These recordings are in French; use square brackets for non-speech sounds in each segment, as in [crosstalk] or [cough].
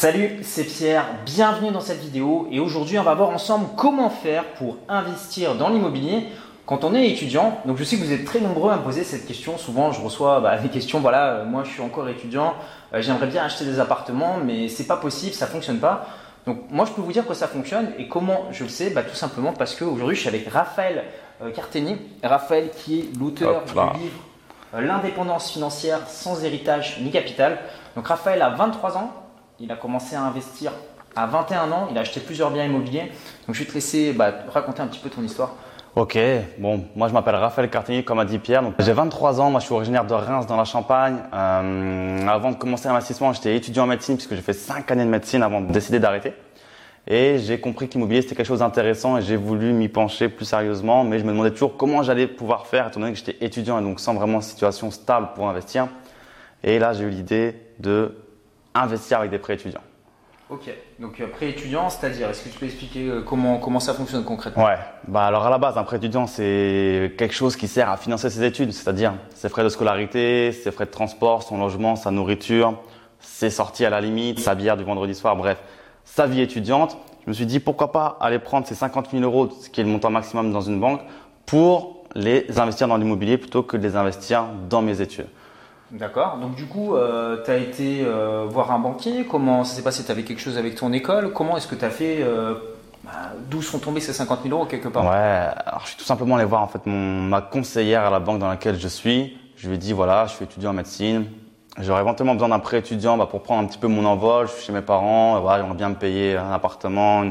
Salut, c'est Pierre, bienvenue dans cette vidéo. Et aujourd'hui on va voir ensemble comment faire pour investir dans l'immobilier quand on est étudiant. Donc je sais que vous êtes très nombreux à me poser cette question, souvent je reçois bah, des questions, voilà, euh, moi je suis encore étudiant, euh, j'aimerais bien acheter des appartements mais c'est pas possible, ça fonctionne pas. Donc moi je peux vous dire que ça fonctionne et comment je le sais? Bah, Tout simplement parce qu'aujourd'hui je suis avec Raphaël euh, Carteni, Raphaël qui est l'auteur du livre L'indépendance financière sans héritage ni capital. Donc Raphaël a 23 ans, il a commencé à investir à 21 ans, il a acheté plusieurs biens immobiliers. Donc je vais te laisser bah, raconter un petit peu ton histoire. Ok, bon, moi je m'appelle Raphaël Cartini, comme a dit Pierre. J'ai 23 ans, moi je suis originaire de Reims dans la Champagne. Euh, avant de commencer l'investissement, j'étais étudiant en médecine puisque j'ai fait 5 années de médecine avant de décider d'arrêter. Et j'ai compris que l'immobilier c'était quelque chose d'intéressant et j'ai voulu m'y pencher plus sérieusement. Mais je me demandais toujours comment j'allais pouvoir faire étant donné que j'étais étudiant et donc sans vraiment situation stable pour investir. Et là j'ai eu l'idée de investir avec des prêts étudiants. Ok, donc euh, prêt étudiant, c'est-à-dire, est-ce que tu peux expliquer euh, comment, comment ça fonctionne concrètement? Ouais, bah alors à la base, un prêt étudiant, c'est quelque chose qui sert à financer ses études, c'est-à-dire ses frais de scolarité, ses frais de transport, son logement, sa nourriture, ses sorties à la limite, sa bière du vendredi soir, bref, sa vie étudiante. Je me suis dit, pourquoi pas aller prendre ces 50 000 euros, ce qui est le montant maximum dans une banque, pour les investir dans l'immobilier plutôt que de les investir dans mes études. D'accord. Donc du coup, euh, tu as été euh, voir un banquier. Comment ça s'est passé? Tu avais quelque chose avec ton école? Comment est-ce que tu as fait euh, bah, D'où sont tombés ces 50 000 euros quelque part? Ouais, alors je suis tout simplement allé voir en fait ma conseillère à la banque dans laquelle je suis. Je lui ai dit voilà, je suis étudiant en médecine. J'aurais éventuellement besoin d'un prêt étudiant bah, pour prendre un petit peu mon envol. Je suis chez mes parents. Voilà, j'aimerais bien me payer un appartement,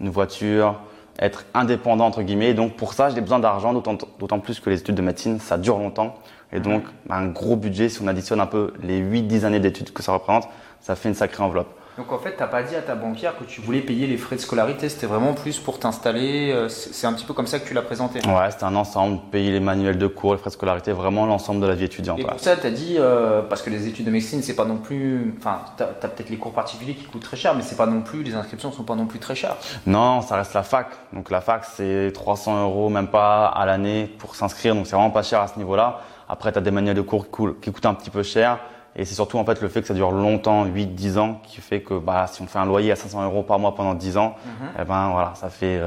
une, voiture, être indépendant entre guillemets. donc pour ça, j'ai besoin d'argent, d'autant plus que les études de médecine, ça dure longtemps. Et donc, bah, un gros budget, si on additionne un peu les 8-10 années d'études que ça représente, ça fait une sacrée enveloppe. Donc en fait, tu n'as pas dit à ta banquière que tu voulais payer les frais de scolarité, c'était vraiment plus pour t'installer, euh, c'est un petit peu comme ça que tu l'as présenté Ouais, c'était un ensemble, payer les manuels de cours, les frais de scolarité, vraiment l'ensemble de la vie étudiante. Et pour ça, tu as dit, euh, parce que les études de médecine, c'est pas non plus, enfin, tu as, peut-être les cours particuliers qui coûtent très cher, mais c'est pas non plus, les inscriptions sont pas non plus très chères. Non, ça reste la fac. Donc la fac, c'est 300 euros, même pas à l'année pour s'inscrire, donc c'est vraiment pas cher à ce niveau-là. Après, tu as des manuels de cours qui coûtent un petit peu cher. Et c'est surtout en fait le fait que ça dure longtemps, 8-10 ans, qui fait que bah, si on fait un loyer à 500 euros par mois pendant 10 ans, mhm. eh ben voilà, ça fait 60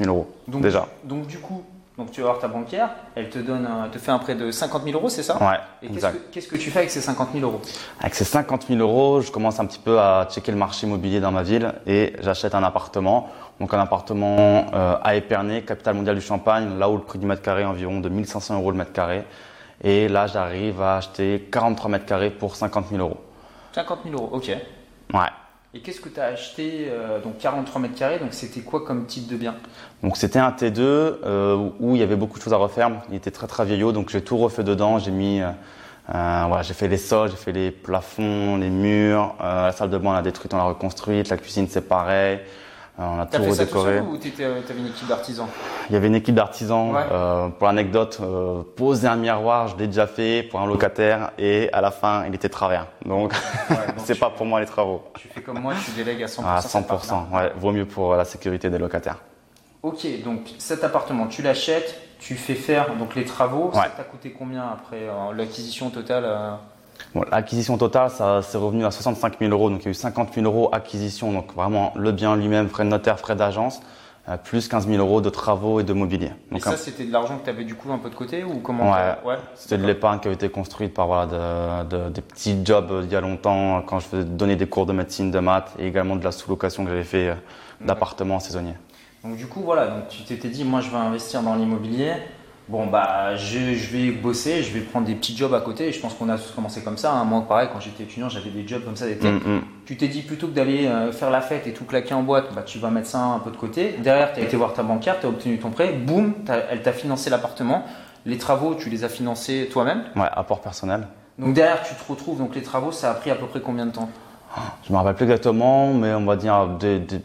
euh, 000 euros donc, déjà. Donc du coup, donc tu vas voir ta banquière, elle te donne, te fait un prêt de 50 000 euros, c'est ça? Ouais. Et qu'est-ce que, tu fais avec ces 50 000 euros? Avec ces 50 000 euros, je commence un petit peu à checker le marché immobilier dans ma ville et j'achète un appartement. Donc un appartement euh, à Épernay, capitale mondiale du Champagne, là où le prix du mètre carré est environ de 1500 euros le mètre carré. Et là, j'arrive à acheter 43 mètres carrés pour 50 000 euros. 50 000 euros, ok. Ouais. Et qu'est-ce que tu as acheté euh, Donc 43 mètres carrés, donc c'était quoi comme type de bien? Donc c'était un T2 euh, où il y avait beaucoup de choses à refaire. Il était très très vieillot, donc j'ai tout refait dedans. J'ai mis, euh, voilà, j'ai fait les sols, j'ai fait les plafonds, les murs. la salle de bain on l'a détruite, on l'a reconstruite. La cuisine c'est pareil. Euh, on a tout redécoré. ou tu avais une équipe d'artisans Il y avait une équipe d'artisans. Euh, pour l'anecdote, euh, poser un miroir, je l'ai déjà fait pour un locataire et à la fin, il était travers. Donc, [laughs] c'est pas pour moi les travaux. Tu fais comme moi, tu délègues à 100%. À 100%, ouais, vaut mieux pour la sécurité des locataires. Ok, donc cet appartement, tu l'achètes, tu fais faire donc les travaux. Ça t'a coûté combien après l'acquisition totale L'acquisition totale, ça c'est revenu à 65 000 euros. Donc il y a eu 50 000 euros acquisition, donc vraiment le bien lui-même, frais de notaire, frais d'agence, euh, plus 15 000 euros de travaux et de mobilier. et ça, c'était de l'argent que tu avais du coup un peu de côté ou comment Ouais, c'était de l'épargne qui avait été construite par voilà, de, des petits jobs euh, il y a longtemps quand je faisais donner des cours de médecine, de maths et également de la sous-location que j'avais fait euh, d'appartements saisonniers. Donc du coup, voilà, donc tu t'étais dit, moi je vais investir dans l'immobilier bon bah je, vais bosser, je vais prendre des petits jobs à côté. Et je pense qu'on a tous commencé comme ça. Hein. Moi, pareil, quand j'étais étudiant, j'avais des jobs comme ça. Mm, mm. Tu t'es dit plutôt que d'aller euh, faire la fête et tout claquer en boîte, bah, tu vas mettre ça un peu de côté. Derrière, tu as été voir ta banquière, tu as obtenu ton prêt, boum, elle t'a financé l'appartement. Les travaux, tu les as financés toi-même Ouais, apport personnel. Donc derrière, tu te retrouves, donc les travaux, ça a pris à peu près combien de temps? Je me rappelle plus exactement, mais on va dire des, des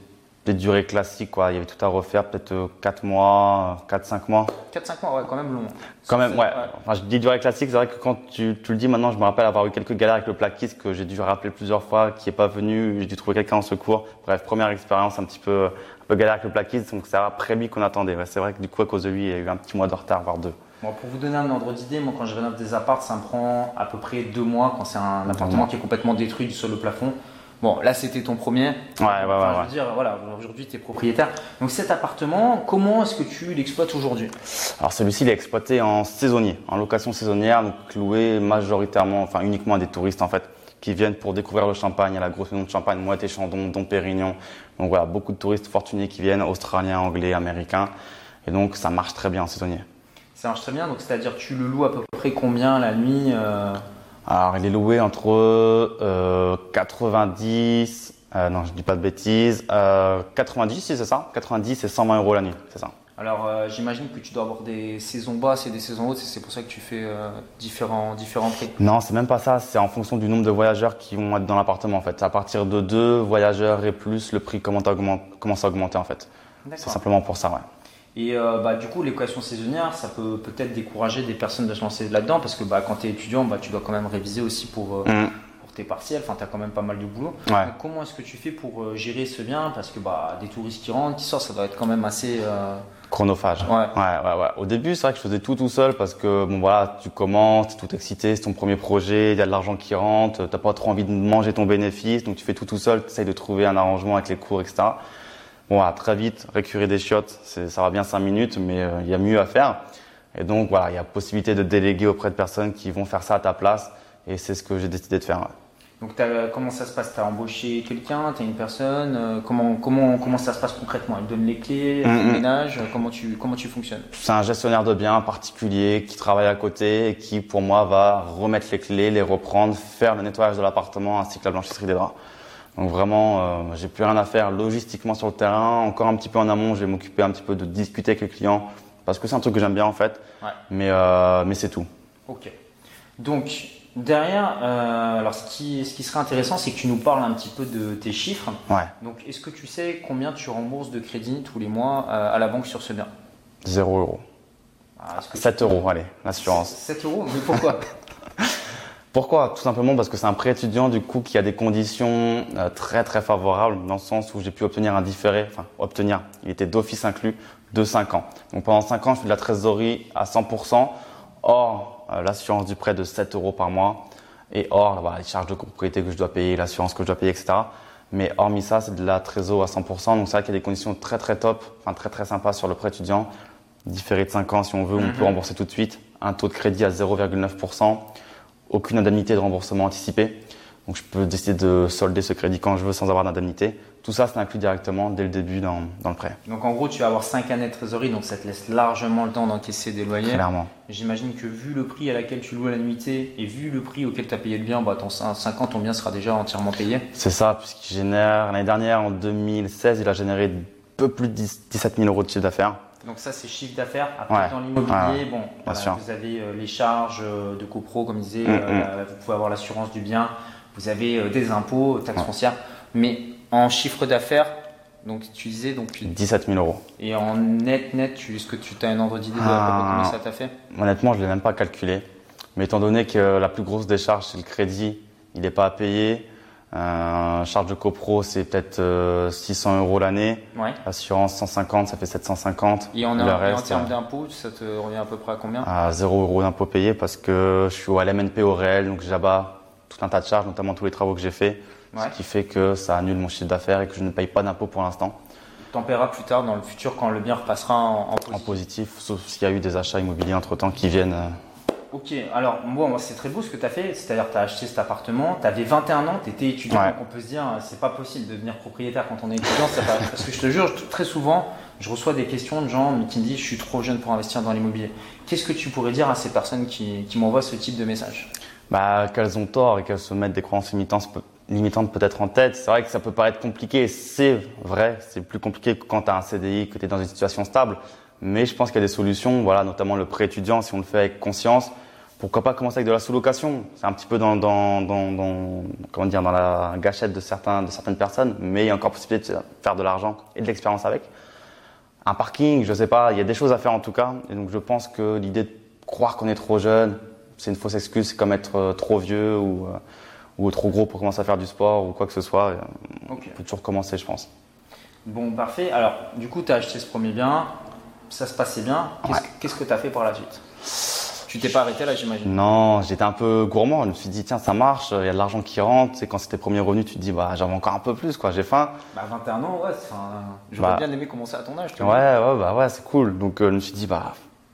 des durées classiques. Quoi. Il y avait tout à refaire, peut-être 4 euh, mois, 4-5 mois. 4-5 mois, ouais, quand même long. Quand même, ouais. Enfin, je dis durée classique, c'est vrai que quand tu, tu, le dis maintenant, je me rappelle avoir eu quelques galères avec le plaquiste que j'ai dû rappeler plusieurs fois, qui n'est pas venu, j'ai dû trouver quelqu'un en secours. Bref, première expérience un petit peu, un peu galère avec le plaquiste, donc c'est après lui qu'on attendait. c'est vrai que du coup, à cause de lui, il y a eu un petit mois de retard, voire deux. Bon, pour vous donner un ordre d'idée, moi quand je rénove des apparts, ça me prend à peu près deux mois quand c'est un appartement qui est complètement détruit du sol au plafond. Bon, là, c'était ton premier. Ouais, ouais, ouais. Je veux dire, voilà, aujourd'hui, tu es propriétaire. Donc, cet appartement, comment est-ce que tu l'exploites aujourd'hui? Alors celui-ci, il est exploité en saisonnier, en location saisonnière, donc loué majoritairement, enfin uniquement à des touristes en fait, qui viennent pour découvrir le champagne, à la grosse maison de champagne, Moët Chandon, Dom Pérignon. Donc voilà, beaucoup de touristes fortunés qui viennent, australiens, anglais, américains. Et donc ça marche très bien en saisonnier. Ça marche très bien. Donc, c'est-à-dire, tu le loues à peu près combien la nuit euh, Alors il est loué entre euh, 90, euh, non je dis pas de bêtises, euh, 90 si c'est ça, 90 et 120 euros la nuit, c'est ça. Alors, euh, j'imagine que tu dois avoir des saisons basses et des saisons hautes. et C'est pour ça que tu fais euh, différents, différents prix. Non, c'est même pas ça. C'est en fonction du nombre de voyageurs qui vont être dans l'appartement en fait. À partir de deux voyageurs et plus, le prix commence à augmenter, commence à augmenter en fait. C'est simplement pour ça, ouais. Et euh, bah, du coup, l'équation saisonnière, ça peut peut-être décourager des personnes de se lancer là-dedans parce que bah, quand tu es étudiant, bah, tu dois quand même réviser aussi pour, euh, Mm. pour tes partiels. Enfin, tu as quand même pas mal de boulot. Ouais. Donc, comment est-ce que tu fais pour euh, gérer ce bien Parce que bah, des touristes qui rentrent, qui sortent, ça doit être quand même assez. Chronophage. Ouais. ouais, ouais, ouais. Au début, c'est vrai que je faisais tout tout seul parce que bon voilà, tu commences, t'es tout excité, c'est ton premier projet, il y a de l'argent qui rentre, t'as pas trop envie de manger ton bénéfice, donc tu fais tout tout seul, tu essayes de trouver un arrangement avec les cours, etc. Bon, voilà, très vite, récurer des chiottes, ça va bien cinq minutes, mais euh, il y a mieux à faire. Et donc voilà, il y a possibilité de déléguer auprès de personnes qui vont faire ça à ta place, et c'est ce que j'ai décidé de faire. ouais. Donc, comment ça se passe? Tu as embauché quelqu'un? Tu as une personne? Euh, comment, comment, comment ça se passe concrètement? Elle donne les clés, elle ménage? Comment tu, comment tu fonctionnes? C'est un gestionnaire de biens particulier qui travaille à côté et qui, pour moi, va remettre les clés, les reprendre, faire le nettoyage de l'appartement ainsi que la blanchisserie des draps. Donc vraiment, euh, j'ai plus rien à faire logistiquement sur le terrain. Encore un petit peu en amont, je vais m'occuper un petit peu de discuter avec les clients parce que c'est un truc que j'aime bien en fait. Ouais. Mais, euh, mais c'est tout. Ok. Donc, derrière, euh, alors ce qui, ce qui serait intéressant, c'est que tu nous parles un petit peu de tes chiffres. Ouais, Donc, est-ce que tu sais combien tu rembourses de crédit tous les mois euh, à la banque sur ce bien? 0 euros. Ah, est-ce que 7 euros, allez, l'assurance. 7 euros? Mais pourquoi? [laughs] Pourquoi? Tout simplement parce que c'est un prêt étudiant du coup qui a des conditions euh, très très favorables dans le sens où j'ai pu obtenir un différé, enfin obtenir, il était d'office inclus de 5 ans. Donc pendant 5 ans, je fais de la trésorerie à 100%, hors euh, l'assurance du prêt de 7 euros par mois et hors les charges de copropriété que je dois payer, l'assurance que je dois payer, etc. Mais hormis ça, c'est de la trésor à 100%. Donc c'est vrai qu'il y a des conditions très très top, enfin très très sympas sur le prêt étudiant. Différé de 5 ans si on veut, on Mhm. peut rembourser tout de suite. Un taux de crédit à 0,9% aucune indemnité de remboursement anticipé. Donc je peux décider de solder ce crédit quand je veux sans avoir d'indemnité. Tout ça, c'est inclus directement dès le début dans, dans le prêt, Donc, en gros, tu vas avoir 5 années de trésorerie, donc ça te laisse largement le temps d'encaisser des loyers. clairement. J'imagine que vu le prix à laquelle tu loues la nuitée et vu le prix auquel tu as payé le bien, bah, ton 5 ans, ton bien sera déjà entièrement payé. C'est ça, puisqu'il génère, l'année dernière, en 2016, il a généré un peu plus de 10 17 000 euros de chiffre d'affaires. Donc ça, c'est chiffre d'affaires. Après, Ouais. dans l'immobilier, Ouais, bon, voilà, vous avez euh, les charges euh, de copro, comme disait, Mm, euh, mm. vous pouvez avoir l'assurance du bien, vous avez euh, des impôts, taxes Ouais. foncières, mais en chiffre d'affaires, donc tu disais, donc, 17 000 euros. et en net, net, tu- est-ce que tu as un ordre d'idée de près Ah. combien ça t'a fait? Honnêtement, je ne l'ai même pas calculé. Mais étant donné que la plus grosse des charges, c'est le crédit, il n'est pas à payer. Euh, charge de copro, c'est peut-être euh, 600 euros l'année. Ouais. Assurance 150, ça fait 750. Et en, et termes euh, d'impôts, ça te revient à peu près à combien? à 0 euros d'impôt payé parce que je suis au LMNP au réel, donc j'abats tout un tas de charges, notamment tous les travaux que j'ai faits, Ouais. ce qui fait que ça annule mon chiffre d'affaires et que je ne paye pas d'impôt pour l'instant T'en paieras plus tard dans le futur quand le bien repassera en, en en positif. positif, sauf s'il y a eu des achats immobiliers entre-temps qui viennent. euh, Ok, alors moi, moi, c'est très beau ce que tu as fait, c'est-à-dire tu as acheté cet appartement, tu avais 21 ans, tu étais étudiant, Ouais. donc on peut se dire c'est pas possible de devenir propriétaire quand on est étudiant, c'est pas- [laughs] parce que je te jure, très souvent, je reçois des questions de gens qui me disent je suis trop jeune pour investir dans l'immobilier. Qu'est-ce que tu pourrais dire à ces personnes qui, qui m'envoient ce type de message? Bah, qu'elles ont tort et qu'elles se mettent des croyances limitantes, limitantes peut-être en tête. C'est vrai que ça peut paraître compliqué, c'est vrai, c'est plus compliqué que quand tu as un CDI, que tu es dans une situation stable, mais je pense qu'il y a des solutions, voilà, notamment le prêt étudiant, si on le fait avec conscience. Pourquoi pas commencer avec de la sous-location C'est un petit peu dans, dans, dans, dans- comment dire, dans la gâchette de, certains, de certaines personnes, mais il y a encore possibilité de faire de l'argent et de l'expérience avec. Un parking, je sais pas, il y a des choses à faire en tout cas. Et donc je pense que l'idée de croire qu'on est trop jeune, c'est une fausse excuse, c'est comme être euh, trop vieux ou, euh, ou trop gros pour commencer à faire du sport ou quoi que ce soit. Euh, Ok. On peut toujours commencer, je pense. Bon, parfait. Alors, du coup, tu as acheté ce premier bien, ça se passait bien. Qu'est-ce Ouais. que tu as fait par la suite? Tu t'es pas arrêté là, j'imagine? Non, j'étais un peu gourmand. Je me suis dit, tiens, ça marche, il y a de l'argent qui rentre. Et quand c'était premier revenu, tu te dis, bah, j'avais encore un peu plus, quoi, j'ai faim. Bah, 21 ans, ouais, j'aurais Bah. bien aimé commencer à ton âge. tu Ouais, vois. ouais, bah ouais, c'est cool. Donc, euh, je me suis dit, bah,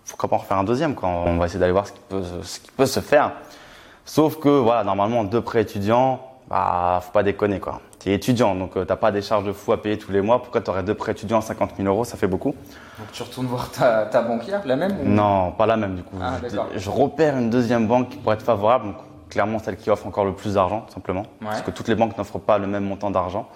pourquoi pas en refaire un deuxième, quoi. On va essayer d'aller voir ce qui peut, ce qui peut se faire. Sauf que, voilà, normalement, deux prêts étudiants, bah, faut pas déconner, quoi. Tu es étudiant, donc euh, t'as pas des charges de fou à payer tous les mois. Pourquoi tu aurais deux prêts étudiants à 50 000 euros? Ça fait beaucoup. Donc tu retournes voir ta, ta banquière, la même ou- Non, pas la même, du coup. Ah, je, repère une deuxième banque qui pourrait être favorable. Donc, clairement, celle qui offre encore le plus d'argent, tout simplement. Ouais. Parce que toutes les banques n'offrent pas le même montant d'argent.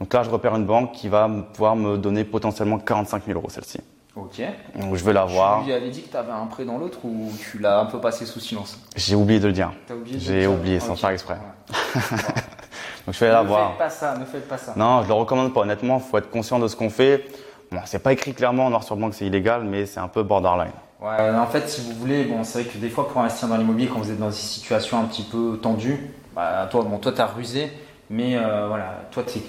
Donc là, je repère une banque qui va pouvoir me donner potentiellement 45 000 euros, celle-ci. Ok. Donc, je vais la voir. Tu lui avais dit que tu avais un prêt dans l'autre ou tu l'as un peu passé sous silence? J'ai oublié de le dire. Oublié de J'ai dire? oublié, sans Ok. faire exprès. Ouais. [laughs] Donc je vais la ne voir. faites pas ça, ne faites pas ça. Non, je le recommande pas. Honnêtement, faut être conscient de ce qu'on fait. Bon, c'est pas écrit clairement noir sur blanc que c'est illégal, mais c'est un peu borderline. Ouais, en fait, si vous voulez, bon, c'est vrai que des fois, pour investir dans l'immobilier, quand vous êtes dans des situations un petit peu tendues, bah, toi, bon, toi, t'as rusé, mais euh, voilà, toi, t'es-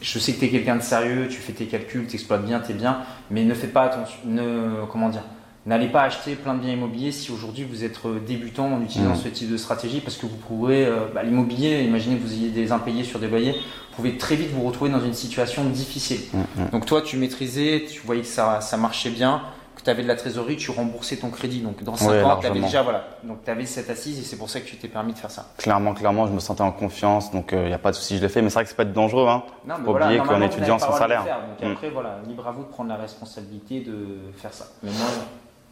je sais que tu es quelqu'un de sérieux, tu fais tes calculs, tu exploites bien, tu es bien, mais ne faites pas attention, ne, comment dire, n'allez pas acheter plein de biens immobiliers si aujourd'hui vous êtes euh, débutant en utilisant Mhm. ce type de stratégie, parce que vous pourrez, euh, bah, l'immobilier, imaginez que vous ayez des impayés sur des loyers, vous pouvez très vite vous retrouver dans une situation difficile. Mhm. Donc toi, tu maîtrisais, tu voyais que ça, ça marchait bien, que tu avais de la trésorerie, tu remboursais ton crédit. Donc dans 5 Ouais, ans, tu avais déjà, voilà. Donc tu avais cette assise et c'est pour ça que tu t'es permis de faire ça. Clairement, clairement, je me sentais en confiance, donc il n'y a pas de souci, je l'ai fait. Mais c'est vrai que c'est pas être dangereux. Hein. Non, Faut oublier vous étudiant sans salaire. faire. Donc après, voilà, libre à vous de prendre la responsabilité de faire ça. Mais moi,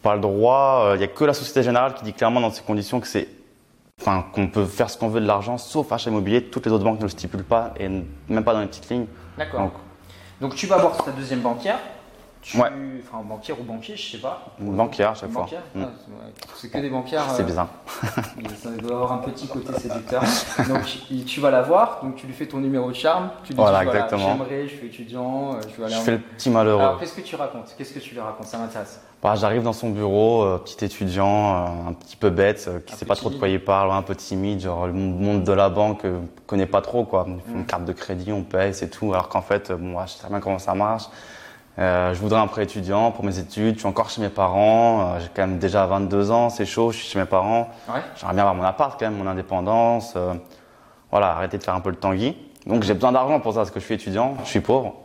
Pas le droit. Il n'y a que la Société Générale qui dit clairement dans ces conditions que c'est, enfin, qu'on peut faire ce qu'on veut de l'argent, sauf achat immobilier. Toutes les autres banques ne le stipulent pas et même pas dans les petites lignes. d'accord. Donc, Donc tu vas voir ta deuxième banquière. Tu, Ouais. Enfin, banquière ou banquier, je sais pas. Une banquière à chaque fois. Mm. Ah, c'est que des banquières. c'est euh, bizarre. [laughs] Ça doit avoir un petit côté séducteur. Donc tu vas la voir, donc tu lui fais ton numéro de charme, tu lui Voilà, dis voilà, j'aimerais, je suis étudiant, euh, je veux aller Je en... fais le petit malheureux. Alors qu'est-ce que tu racontes? Qu'est-ce que tu lui racontes? Ça m'intéresse. Bah, J'arrive dans son bureau, euh, petit étudiant, euh, un petit peu bête, euh, qui Un sait pas trop de quoi il parle, un peu timide, genre le monde de la banque, euh, connaît pas trop quoi. Fait Mm. Une carte de crédit, on paye, c'est tout. Alors qu'en fait, bon, ouais, je sais très bien comment ça marche. Je voudrais un prêt étudiant pour mes études. Je suis encore chez mes parents. J'ai quand même déjà 22 ans, c'est chaud. Je suis chez mes parents. Ouais. J'aimerais bien avoir mon appart quand même, mon indépendance. voilà, arrêter de faire un peu le tanguy. Donc j'ai besoin d'argent pour ça parce que je suis étudiant, je suis pauvre.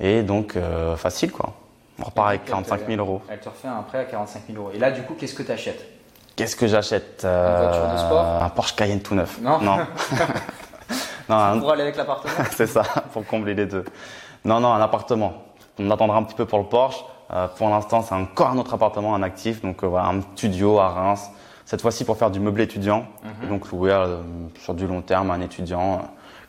Et donc facile quoi. On repart avec Donc, elle 45 te- 000 euros. Elle te refait un prêt à 45 000 euros. Et là, du coup, qu'est-ce que tu achètes Qu'est-ce que j'achète voiture de sport? Un Porsche Cayenne tout neuf. Non. Non, [laughs] non un- Pour aller avec l'appartement? [laughs] C'est ça, pour combler les deux. Non, non, un appartement. On attendra un petit peu pour le Porsche. Euh, pour l'instant, c'est encore un autre appartement, un actif. Donc euh, voilà, un studio à Reims. Cette fois-ci pour faire du meublé étudiant. Mhm. Donc louer euh, sur du long terme à un étudiant, euh,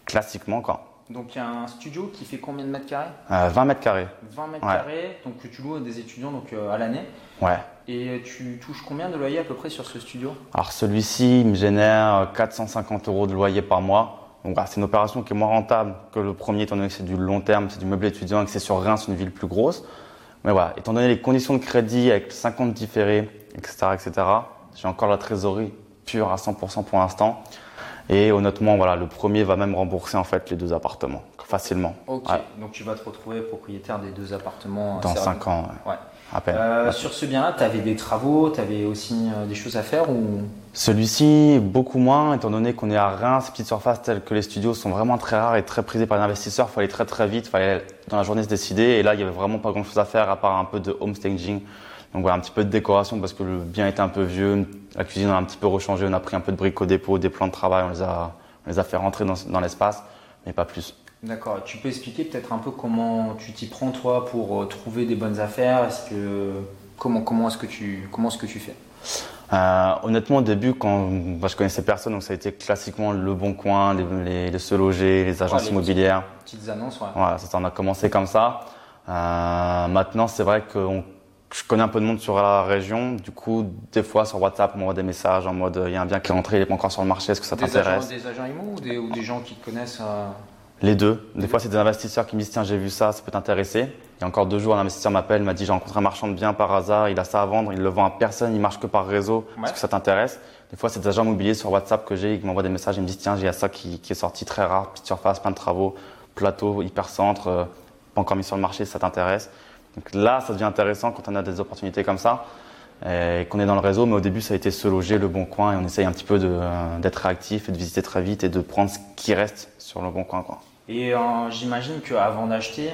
classiquement quoi. Donc il y a un studio qui fait combien de mètres carrés Euh, 20 mètres carrés. 20 mètres Ouais. carrés, donc que tu loues à des étudiants donc, euh, à l'année. Ouais. Et tu touches combien de loyer à peu près sur ce studio? Alors celui-ci me génère euh, 450 euros de loyer par mois. Donc c'est une opération qui est moins rentable que le premier, étant donné que c'est du long terme, c'est du meublé étudiant et que c'est sur Reims, une ville plus grosse. Mais voilà, étant donné les conditions de crédit avec 50 différés, etc., etc., j'ai encore la trésorerie pure à 100% pour l'instant. Et honnêtement, voilà, le premier va même rembourser en fait les deux appartements facilement. Ok, Ouais. donc tu vas te retrouver propriétaire des deux appartements. Dans assez 5 ans, ouais. Ouais. à peine. Euh, sur ce bien-là, tu avais des travaux, tu avais aussi euh, des choses à faire ou? Celui-ci, beaucoup moins, étant donné qu'on est à Reims, petites surfaces telles que les studios sont vraiment très rares et très prisées par les investisseurs. Il aller très très vite, il fallait dans la journée se décider. Et là, il y avait vraiment pas grand-chose à faire à part un peu de home staging. Donc voilà, un petit peu de décoration parce que le bien était un peu vieux. La cuisine on a un petit peu rechangé. On a pris un peu de briques au dépôt, des plans de travail. On les a, on les a fait rentrer dans, dans l'espace, mais pas plus. D'accord, tu peux expliquer peut-être un peu comment tu t'y prends toi pour euh, trouver des bonnes affaires? Est-ce que comment comment est-ce que tu comment est-ce que tu fais? Euh, honnêtement, au début, quand bah, je connaissais personne, donc ça a été classiquement le bon coin, les, les, les se loger, les agences les- immobilières. Petites annonces, ouais. Voilà, ça, on a commencé comme ça. Euh, maintenant, c'est vrai que on- je connais un peu de monde sur la région. Du coup, des fois sur WhatsApp, on m'envoie des messages en mode il y a un bien qui est rentré, il n'est pas encore sur le marché, est-ce que ça t'intéresse des agents IMO ou des, ou des gens qui te connaissent euh, Les deux. Des fois, c'est des investisseurs qui me disent tiens, j'ai vu ça, ça peut t'intéresser. Il y a encore deux jours, un investisseur m'appelle, m'a dit j'ai rencontré un marchand de biens par hasard, il a ça à vendre, il le vend à personne, il marche que par réseau. Ouais. Est-ce que ça t'intéresse Des fois, c'est des agents immobiliers sur WhatsApp que j'ai qui m'envoient des messages, ils me disent tiens, j'ai ça qui, qui est sorti très rare, petite surface, plein de travaux, plateau, hypercentre, euh, pas encore mis sur le marché, ça t'intéresse. Donc là, ça devient intéressant quand on a des opportunités comme ça. et qu'on est dans le réseau. Mais au début, ça a été se loger, le bon coin, et on essaye un petit peu euh, d'être réactif et de visiter très vite et de prendre ce qui reste sur le bon coin. Quoi. Et euh, j'imagine qu'avant d'acheter,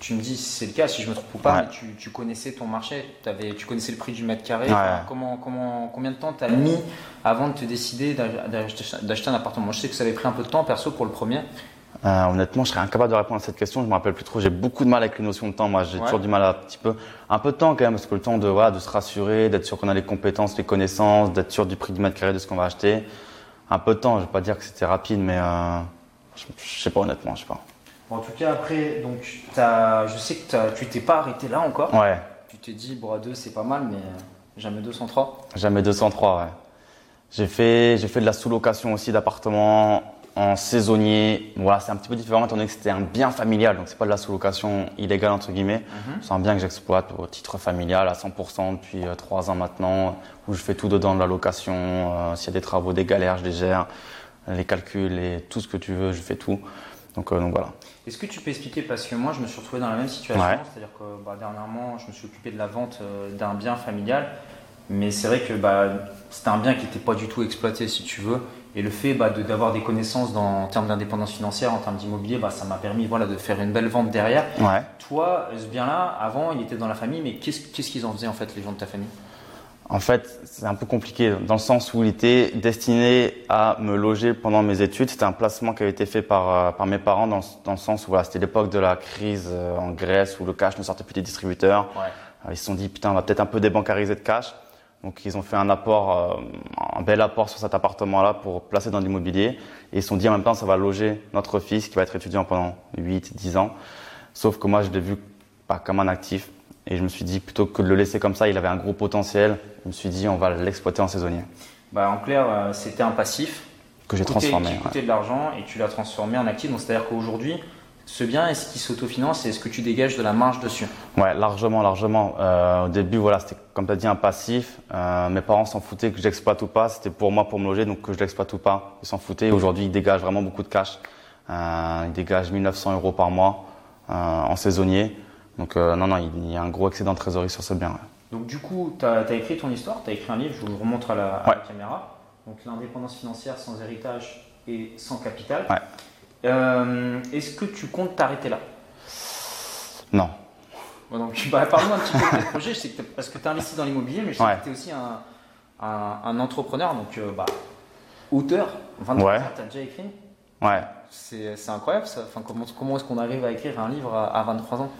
tu me dis si c'est le cas, si je me trompe ou pas, Ouais. mais tu, tu connaissais ton marché, T'avais- tu connaissais le prix du mètre carré. Ouais. Enfin, comment, comment, combien de temps tu as mis avant de te décider d'ach- d'acheter d'acheter un appartement? Je sais que ça avait pris un peu de temps perso pour le premier. Euh, honnêtement, je serais incapable de répondre à cette question. Je me rappelle plus trop. J'ai beaucoup de mal avec les notions de temps. Moi, j'ai Ouais. toujours du mal à un petit peu, un peu de temps quand même, parce que le temps de, voilà, de se rassurer, d'être sûr qu'on a les compétences, les connaissances, d'être sûr du prix du mètre carré de ce qu'on va acheter. Un peu de temps. Je vais pas dire que c'était rapide, mais euh, je, je sais pas honnêtement, je sais pas. Bon, en tout cas, après, donc, t'as- je sais que t'as- tu t'es pas arrêté là encore. Ouais, Tu t'es dit, bon, à deux, c'est pas mal, mais euh, jamais 203. jamais 203. Ouais. J'ai fait, j'ai fait de la sous-location aussi d'appartements en saisonnier. Voilà, c'est un petit peu différent étant donné que c'était un bien familial, donc c'est pas de la sous-location illégale entre guillemets. C'est un bien que j'exploite au titre familial à 100% depuis euh, trois ans maintenant, où je fais tout dedans de la location. euh, S'il y a des travaux, des galères, je les gère, les calculs et tout ce que tu veux, je fais tout. Donc, euh, donc voilà. Est-ce que tu peux expliquer Parce que moi, je me suis retrouvé dans la même situation. Ouais. C'est-à-dire que bah, dernièrement, je me suis occupé de la vente d'un bien familial. Mais c'est vrai que bah, c'était un bien qui n'était pas du tout exploité, si tu veux. Et le fait bah, de- d'avoir des connaissances dans, en termes d'indépendance financière, en termes d'immobilier, bah, ça m'a permis voilà, de faire une belle vente derrière. Ouais. Toi, ce bien-là, avant, il était dans la famille, mais qu'est-ce qu'ils en faisaient en fait, les gens de ta famille? En fait, c'est un peu compliqué dans le sens où il était destiné à me loger pendant mes études. C'était un placement qui avait été fait par, euh, par mes parents dans, dans le sens où voilà, c'était l'époque de la crise euh, en Grèce où le cash ne sortait plus des distributeurs. Ouais. Euh, Ils se sont dit, putain, on va peut-être un peu débancariser de cash. Donc, ils ont fait un apport, euh, un bel apport sur cet appartement-là pour placer dans l'immobilier. Et ils se sont dit, en même temps, ça va loger notre fils qui va être étudiant pendant 8, 10 ans. Sauf que moi, je l'ai vu pas comme un actif. Et je me suis dit, plutôt que de le laisser comme ça, il avait un gros potentiel. Je me suis dit, on va l'exploiter en saisonnier. bah, En clair, euh, c'était un passif. Que j'ai transformé. Qui ouais. coûtait de l'argent et tu l'as transformé en actif. Donc, c'est-à-dire qu'aujourd'hui, ce bien, est-ce qu'il s'autofinance et est-ce que tu dégages de la marge dessus Ouais, largement, largement. Euh, au début, voilà, c'était comme tu as dit un passif. Euh, mes parents s'en foutaient que j'exploite ou pas. C'était pour moi pour me loger, donc que je l'exploite ou pas. Ils s'en foutaient. Aujourd'hui, ils dégagent vraiment beaucoup de cash. Euh, ils dégagent 1900 euros par mois en saisonnier. Donc non, non, il y a un gros excédent de trésorerie sur ce bien. ouais. Donc du coup, tu as, écrit ton histoire, tu as écrit un livre, je vous le remontre à la, à la caméra. Donc l'indépendance financière sans héritage et sans capital. Ouais. Euh, Est-ce que tu comptes t'arrêter là? Non. Bon, donc, bah, Parle-nous un petit peu de tes projets, je sais que t'as- parce que tu as investi dans l'immobilier, mais je sais Ouais. que tu es aussi un, un- un entrepreneur, donc euh, bah, auteur, 23 Ouais. ans, tu as déjà écrit? Ouais. C'est incroyable ça. Enfin, comment comment est-ce qu'on arrive à écrire un livre à, à 23 ans?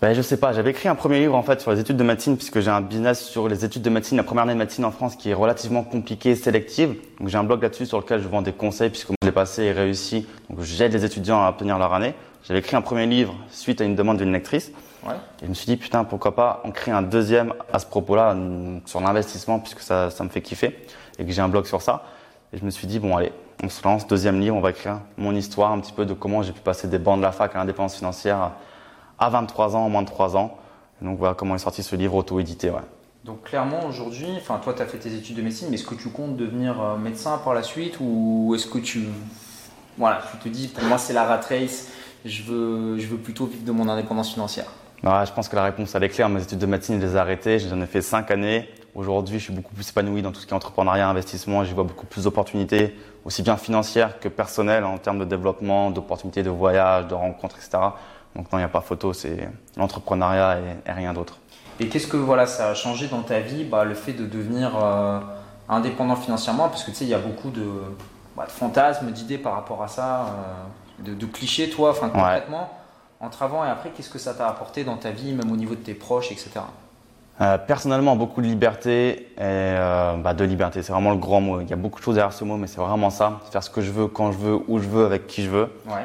Ben, je sais pas, j'avais écrit un premier livre en fait sur les études de médecine puisque j'ai un business sur les études de médecine, la première année de médecine en France qui est relativement compliquée, sélective. Donc j'ai un blog là-dessus sur lequel je vends des conseils puisque passé et réussi. Donc j'aide les étudiants à obtenir leur année. J'avais écrit un premier livre suite à une demande d'une lectrice Ouais. et je me suis dit putain pourquoi pas en créer un deuxième à ce propos-là mm, sur l'investissement puisque ça, ça me fait kiffer et que j'ai un blog sur ça. Et je me suis dit bon allez, on se lance, deuxième livre, on va écrire mon histoire un petit peu de comment j'ai pu passer des bancs de la fac à l'indépendance financière à 23 ans, en moins de 3 ans. Et donc voilà comment est sorti ce livre auto-édité. Ouais. Donc clairement aujourd'hui, enfin toi tu as fait tes études de médecine, mais est-ce que tu comptes devenir euh, médecin par la suite ou est-ce que tu voilà, tu te dis pour moi c'est la rat race, je veux je veux plutôt vivre de mon indépendance financière? Ouais, je pense que la réponse elle est claire. Mes études de médecine, je les ai arrêtées. J'en ai fait 5 années. Aujourd'hui, je suis beaucoup plus épanoui dans tout ce qui est entrepreneuriat, investissement. J'y vois beaucoup plus d'opportunités, aussi bien financières que personnelles, en termes de développement, d'opportunités de voyage, de rencontres, etc. Donc non, il n'y a pas photo. C'est l'entrepreneuriat et rien d'autre. Et qu'est-ce que voilà ça a changé dans ta vie, bah, le fait de devenir euh, indépendant financièrement, parce que tu sais il y a beaucoup de, bah, de fantasmes, d'idées par rapport à ça, euh, de, de clichés toi, enfin concrètement. Entre avant et après, qu'est-ce que ça t'a apporté dans ta vie, même au niveau de tes proches, etc. Euh, personnellement, beaucoup de liberté et bah, de liberté. C'est vraiment le grand mot. Il y a beaucoup de choses derrière ce mot, mais c'est vraiment ça. Faire ce que je veux, quand je veux, où je veux, avec qui je veux. Ouais.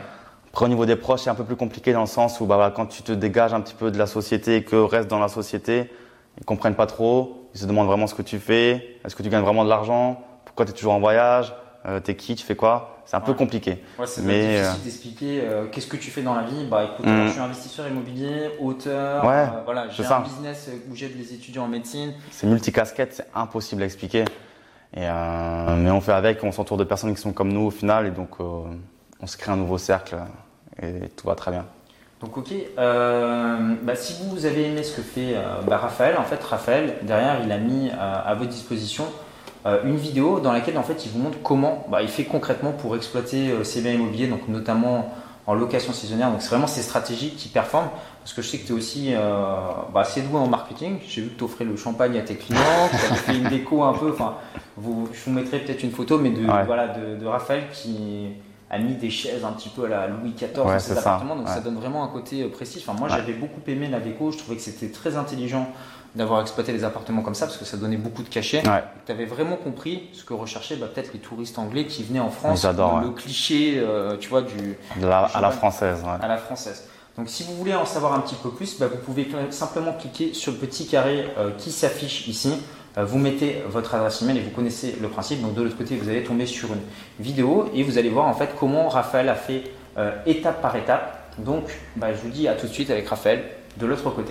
Après, au niveau des proches, c'est un peu plus compliqué dans le sens où bah, quand tu te dégages un petit peu de la société et que restent dans la société, ils comprennent pas trop. Ils se demandent vraiment ce que tu fais. Est-ce que tu gagnes vraiment de l'argent Pourquoi tu es toujours en voyage euh, T'es qui Tu fais quoi C'est un peu compliqué. Ouais, c'est Mais, difficile euh, d'expliquer euh, qu'est-ce que tu fais dans la vie. Bah écoute, Mm. je suis investisseur immobilier, auteur, Ouais, euh, voilà, j'ai un business où j'aide les étudiants en médecine. C'est multicasquette, c'est impossible à expliquer. Et, euh, mais on fait avec, on s'entoure de personnes qui sont comme nous au final, et donc on se crée un nouveau cercle et tout va très bien. Donc ok, euh, bah, si vous avez aimé ce que fait euh, bah, Raphaël, en fait Raphaël derrière il a mis euh, à votre disposition une vidéo dans laquelle en fait il vous montre comment bah, il fait concrètement pour exploiter ses biens immobiliers, donc notamment en location saisonnière. Donc c'est vraiment ces stratégies qui performent parce que je sais que tu es aussi assez doué en marketing. J'ai vu que tu offrais le champagne à tes clients, tu as fait une déco un peu. Enfin, vous, je vous mettrai peut-être une photo, mais de, voilà, de, de Raphaël qui a mis des chaises un petit peu à la Louis XIV dans ses appartements, donc ça donne vraiment un côté euh, précis. Enfin, moi, j'avais beaucoup aimé la déco, je trouvais que c'était très intelligent d'avoir exploité les appartements comme ça parce que ça donnait beaucoup de cachets. Tu avais vraiment compris ce que recherchaient bah, peut-être les touristes anglais qui venaient en France. Le, le cliché, euh, tu vois, du. à la française. À la française. Donc si vous voulez en savoir un petit peu plus, bah, vous pouvez simplement cliquer sur le petit carré euh, qui s'affiche ici. Euh, vous mettez votre adresse email et vous connaissez le principe. Donc de l'autre côté, vous allez tomber sur une vidéo et vous allez voir en fait comment Raphaël a fait euh, étape par étape. Donc bah, je vous dis à tout de suite avec Raphaël de l'autre côté.